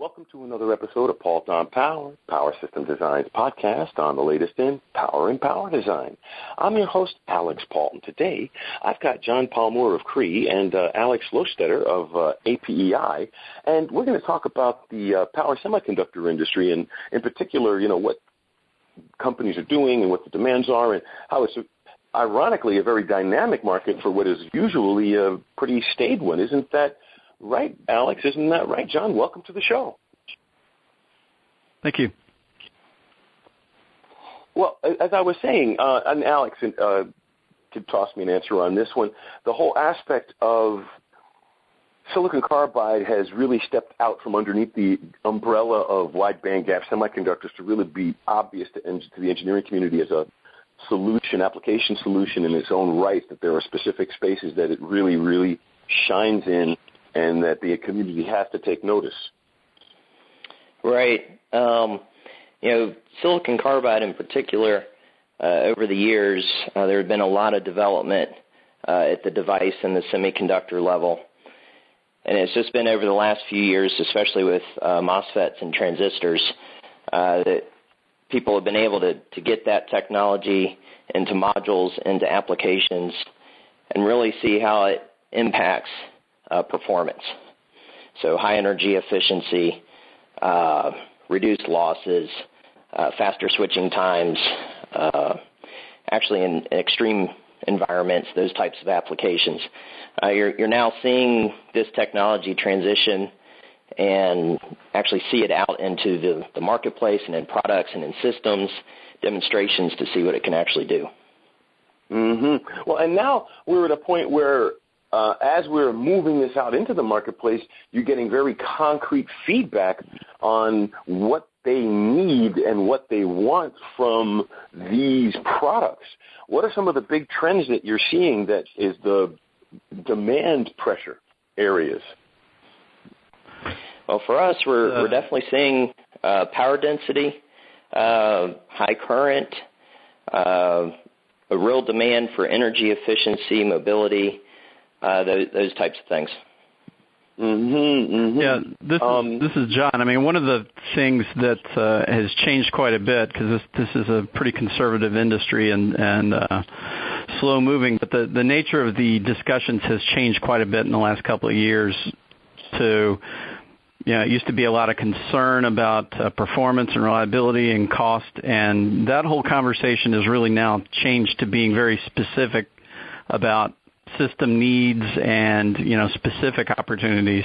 Welcome to another episode of Paultre on Power, Power System Design's podcast on the latest in power and power design. I'm your host, Alix Paultre. Today, I've got John Palmour of Cree and uh, Alex Lostetter of uh, APEI, and we're going to talk about the uh, power semiconductor industry and, in particular, you know, what companies are doing and what the demands are and how it's ironically a very dynamic market for what is usually a pretty staid one. Isn't that – right, Alex. Isn't that right? John, welcome to the show. Thank you. Well, as I was saying, uh, and Alex uh, could toss me an answer on this one, the whole aspect of silicon carbide has really stepped out from underneath the umbrella of wide bandgap semiconductors to really be obvious to, to the engineering community as a solution, application solution in its own right, that there are specific spaces that it really, really shines in and that the community has to take notice. Right. Um, you know, silicon carbide in particular, uh, over the years, uh, there had been a lot of development uh, at the device and the semiconductor level. And it's just been over the last few years, especially with uh, MOSFETs and transistors, uh, that people have been able to, to get that technology into modules, into applications, and really see how it impacts performance. So high energy efficiency, uh, reduced losses, uh, faster switching times, uh, actually in extreme environments, those types of applications. Uh, you're, now seeing this technology transition and actually see it out into the, marketplace and in products and in systems, demonstrations to see what it can actually do. Mm-hmm. Well, and now we're at a point where uh, as we're moving this out into the marketplace, you're getting very concrete feedback on what they need and what they want from these products. What are some of the big trends that you're seeing that is the demand pressure areas? Well, for us, we're, uh, we're definitely seeing uh, power density, uh, high current, uh, a real demand for energy efficiency, mobility, uh, those, those types of things. Mm-hmm, mm-hmm. Yeah, this um, is this is John. I mean, one of the things that uh, has changed quite a bit because this this is a pretty conservative industry and and uh, slow moving, but the the nature of the discussions has changed quite a bit in the last couple of years. To you know, it used to be a lot of concern about uh, performance and reliability and cost, and that whole conversation has really now changed to being very specific about system needs and you know specific opportunities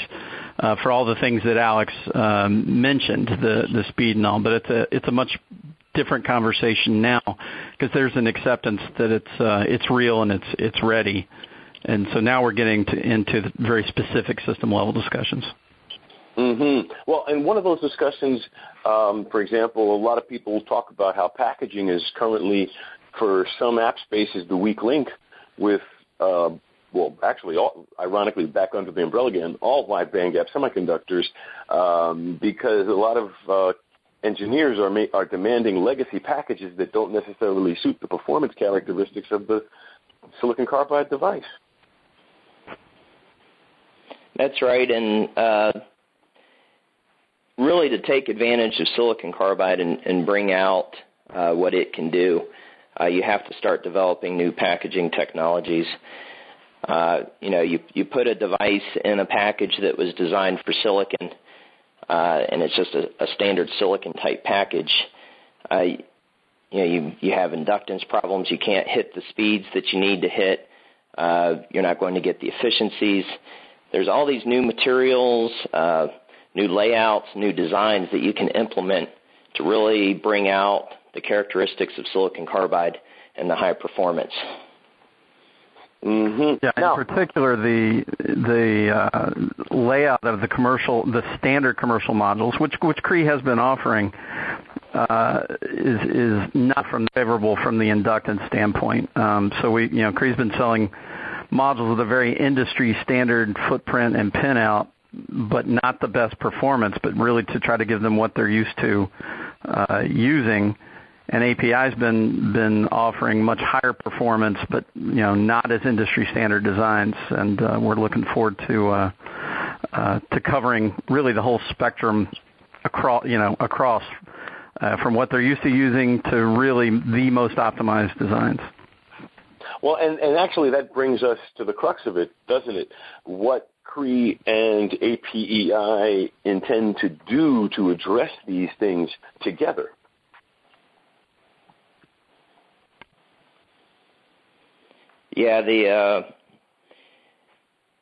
uh, for all the things that Alex um, mentioned, the speed and all. But it's a it's a much different conversation now because there's an acceptance that it's uh, it's real and it's it's ready. And so now we're getting to, into very specific system level discussions. Mm-hmm. Well, and one of those discussions, um, for example, a lot of people talk about how packaging is currently, for some app spaces, the weak link with uh, well, actually, all, ironically, back under the umbrella again, all wide bandgap semiconductors, um, because a lot of uh, engineers are ma- are demanding legacy packages that don't necessarily suit the performance characteristics of the silicon carbide device. That's right, and uh, really to take advantage of silicon carbide and, and bring out uh, what it can do uh, you have to start developing new packaging technologies. Uh, you know, you, you put a device in a package that was designed for silicon, uh, and it's just a, a standard silicon type package. Uh, you know, you, you have inductance problems. You can't hit the speeds that you need to hit. Uh, you're not going to get the efficiencies. There's all these new materials, uh, new layouts, new designs that you can implement to really bring out the characteristics of silicon carbide and the high performance. Mm-hmm. Yeah, now, in particular, the the uh, layout of the commercial, the standard commercial modules, which which Cree has been offering, uh, is is not from favorable from the inductance standpoint. Um, so we, you know, Cree's been selling modules with a very industry standard footprint and pinout, but not the best performance, but really to try to give them what they're used to uh, using and APEI's been been offering much higher performance, but you know not as industry standard designs, and uh, we're looking forward to uh, uh, to covering really the whole spectrum across, you know, across from what they're used to using to really the most optimized designs. Well, and, and actually that brings us to the crux of it, doesn't it? What Cree and APEI intend to do to address these things together. Yeah, the uh,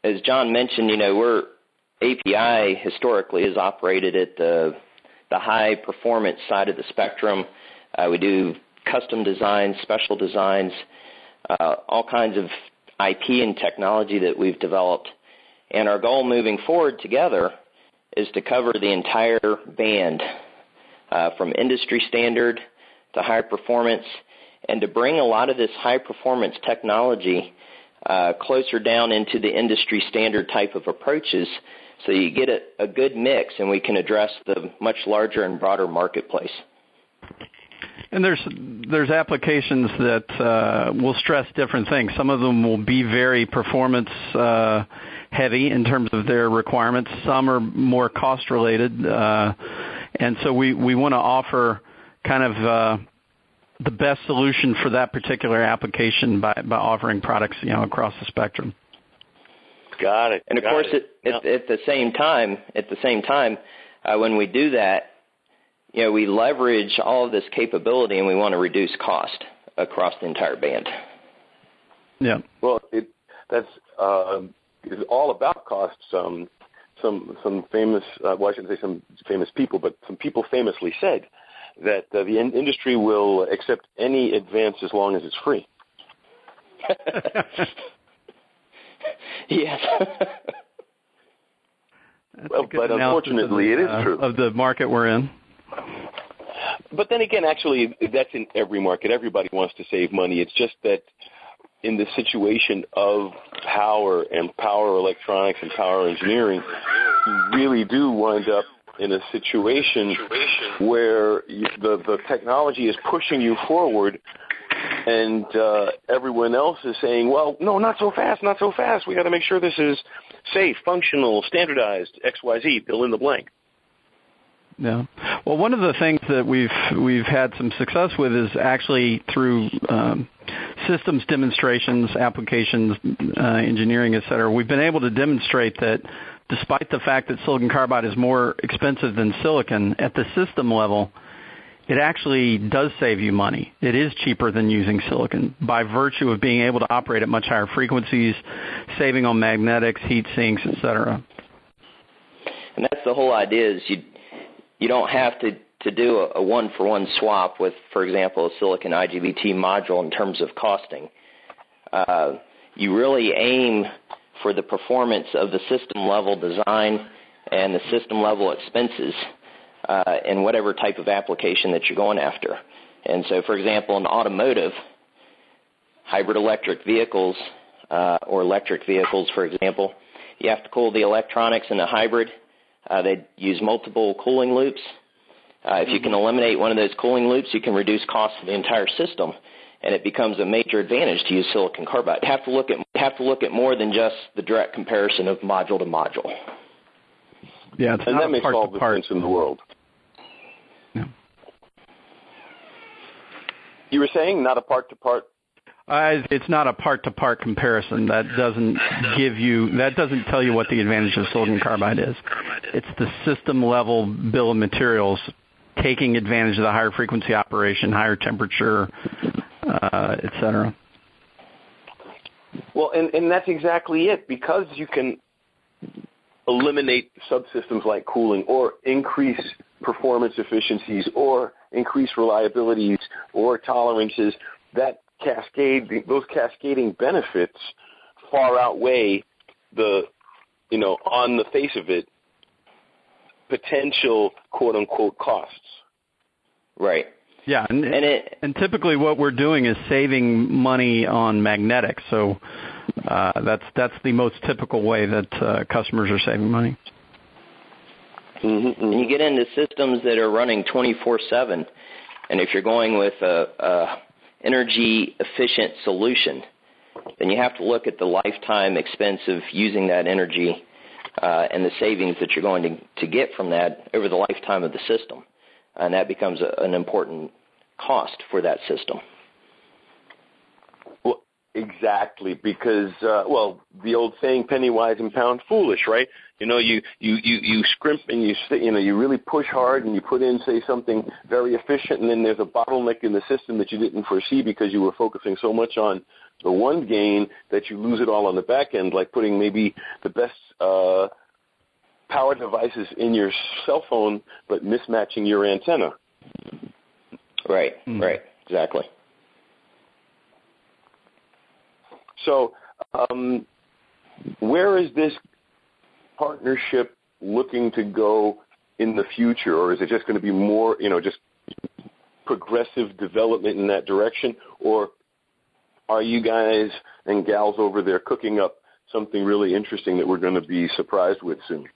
as John mentioned, you know, we're API historically has operated at the the high performance side of the spectrum. Uh, we do custom designs, special designs, uh, all kinds of IP and technology that we've developed. And our goal moving forward together is to cover the entire band, uh, from industry standard to high performance, and to bring a lot of this high performance technology uh, closer down into the industry standard type of approaches so you get a, a good mix and we can address the much larger and broader marketplace. And there's there's applications that uh, will stress different things. Some of them will be very performance uh, heavy in terms of their requirements. Some are more cost related, uh, and so we we want to offer kind of uh, the best solution for that particular application by by offering products you know across the spectrum. Got it. And of Got course, it. at, at, at the same time, at the same time, uh, when we do that, you know, we leverage all of this capability, and we want to reduce cost across the entire band. Yeah. Well, it that's uh, is all about costs. Um, some some famous, uh, well, I shouldn't say some famous people, but some people famously said that uh, the in- industry will accept any advance as long as it's free. yes. well, but unfortunately, the, it is uh, true of the market we're in. But then again, actually, that's in every market. Everybody wants to save money. It's just that in the situation of power and power electronics and power engineering, you really do wind up in a situation where you, the the technology is pushing you forward, and uh, everyone else is saying, "Well, no, not so fast, not so fast. We got to make sure this is safe, functional, standardized, X, Y, Z. Fill in the blank." Yeah. Well, one of the things that we've we've had some success with is actually through um, systems demonstrations, applications, uh, engineering, et cetera. We've been able to demonstrate that despite the fact that silicon carbide is more expensive than silicon, at the system level, it actually does save you money. It is cheaper than using silicon by virtue of being able to operate at much higher frequencies, saving on magnetics, heat sinks, et cetera. And that's the whole idea is you you don't have to do a, a one for one swap with, for example, a silicon IGBT module in terms of costing. Uh, you really aim for the performance of the system level design and the system level expenses uh, in whatever type of application that you're going after. And so, for example, in automotive, hybrid electric vehicles uh, or electric vehicles, for example, you have to cool the electronics in a hybrid uh, they use multiple cooling loops. Uh, if you can eliminate one of those cooling loops, you can reduce costs of the entire system, and it becomes a major advantage to use silicon carbide. You have to look at have to look at more than just the direct comparison of module to module. Yeah, it's and not that a makes part all to the part. sense in the world. Yeah. You were saying not a part to part. Uh, it's not a part-to-part comparison. That doesn't give you. That doesn't tell you what the advantage of silicon carbide is. It's the system-level bill of materials, taking advantage of the higher frequency operation, higher temperature, uh, et cetera. Well, and, and that's exactly it. Because you can eliminate subsystems like cooling or increase performance efficiencies or increase reliabilities or tolerances, that cascade, those cascading benefits far outweigh the, you know, on the face of it, potential quote unquote costs. Right. Yeah, and, And it and typically what we're doing is saving money on magnetics. So uh, that's that's the most typical way that uh, customers are saving money. Mm-hmm, and you get into systems that are running 24/7, and if you're going with a, a energy efficient solution, then you have to look at the lifetime expense of using that energy uh, and the savings that you're going to, to get from that over the lifetime of the system. And that becomes a, an important cost for that system. Well, exactly, because uh, well, the old saying "penny wise and pound foolish," right? You know, you you you you scrimp and you you know you really push hard and you put in say something very efficient, and then there's a bottleneck in the system that you didn't foresee because you were focusing so much on the one gain that you lose it all on the back end, like putting maybe the best uh, power devices in your cell phone, but mismatching your antenna. Right, mm-hmm. right, exactly. So, um, where is this partnership looking to go in the future, or is it just going to be more, you know, just progressive development in that direction, or are you guys and gals over there cooking up something really interesting that we're going to be surprised with soon?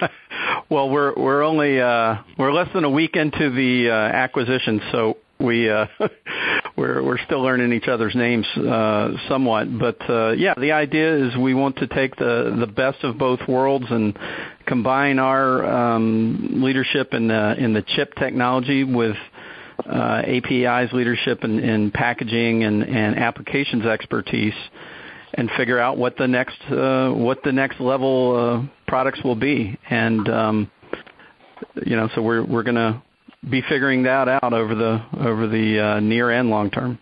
well, we're we're only uh, we're less than a week into the uh, acquisition, so we uh, we're we're still learning each other's names somewhat. But uh, yeah, the idea is we want to take the the best of both worlds and combine our um, leadership in the in the chip technology with uh, API's leadership in, in packaging and, and applications expertise figure out what the next uh, what the next level uh, products will be. And um, you know, so we're we're going to be figuring that out over the over the uh, near and long term.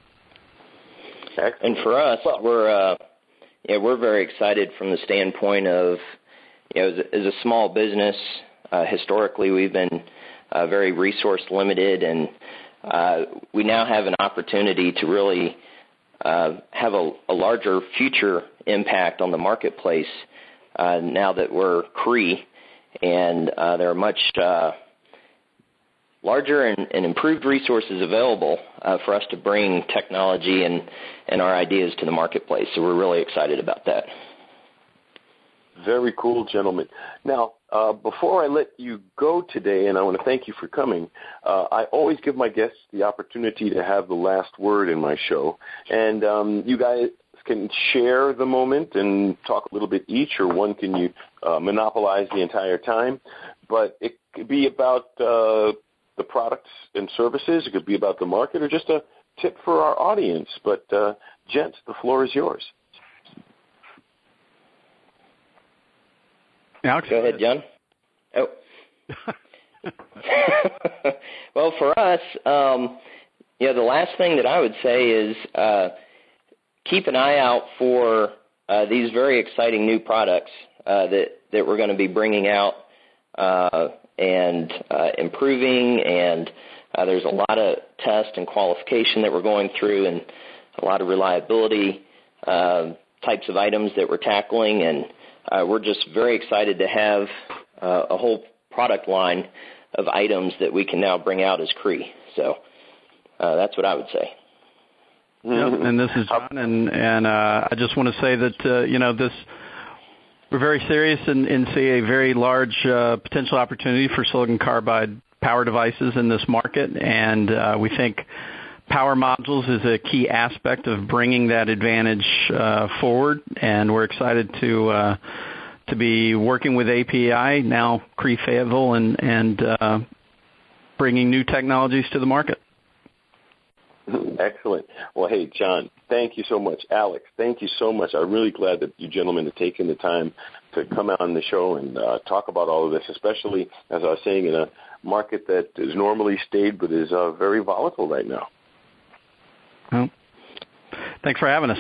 And for us, we're uh, yeah we're very excited from the standpoint of you know as a, as a small business. Uh, historically, we've been uh, very resource limited, and uh, we now have an opportunity to really have a, a larger future impact on the marketplace uh, now that we're Cree, and uh, there are much uh, larger and, and improved resources available uh, for us to bring technology and, and our ideas to the marketplace. So we're really excited about that. Very cool, gentlemen. Now, uh, before I let you go today, and I want to thank you for coming, uh, I always give my guests the opportunity to have the last word in my show. And um, you guys can share the moment and talk a little bit each, or one can you uh, monopolize the entire time. But it could be about uh, the products and services. It could be about the market, or just a tip for our audience. But uh, gents, the floor is yours. Alex? Go ahead, John. Oh. well, for us, um, yeah, the last thing that I would say is uh, keep an eye out for uh, these very exciting new products uh, that that we're going to be bringing out uh, and uh, improving. And uh, there's a lot of test and qualification that we're going through, and a lot of reliability uh, types of items that we're tackling. And we're just very excited to have uh, a whole product line of items that we can now bring out as Cree. So uh, that's what I would say. Yep, and this is John, and and uh, I just want to say that uh, you know this we're very serious and, and see a very large uh, potential opportunity for silicon carbide power devices in this market, and uh, we think power modules is a key aspect of bringing that advantage uh, forward, and we're excited to uh, to be working with API now, Cree Fayetteville, and and uh, bringing new technologies to the market. Excellent. Well, hey, John, thank you so much. Alex, thank you so much. I'm really glad that you gentlemen have taken the time to come out on the show and uh, talk about all of this, especially, as I was saying, in a market that is normally staid but is uh, very volatile right now. Well, thanks for having us.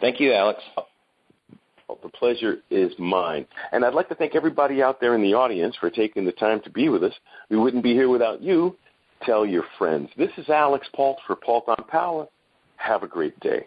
Thank you, Alex. Well, the pleasure is mine. And I'd like to thank everybody out there in the audience for taking the time to be with us. We wouldn't be here without you. Tell your friends. This is Alex Pault for Paultre on Power. Have a great day.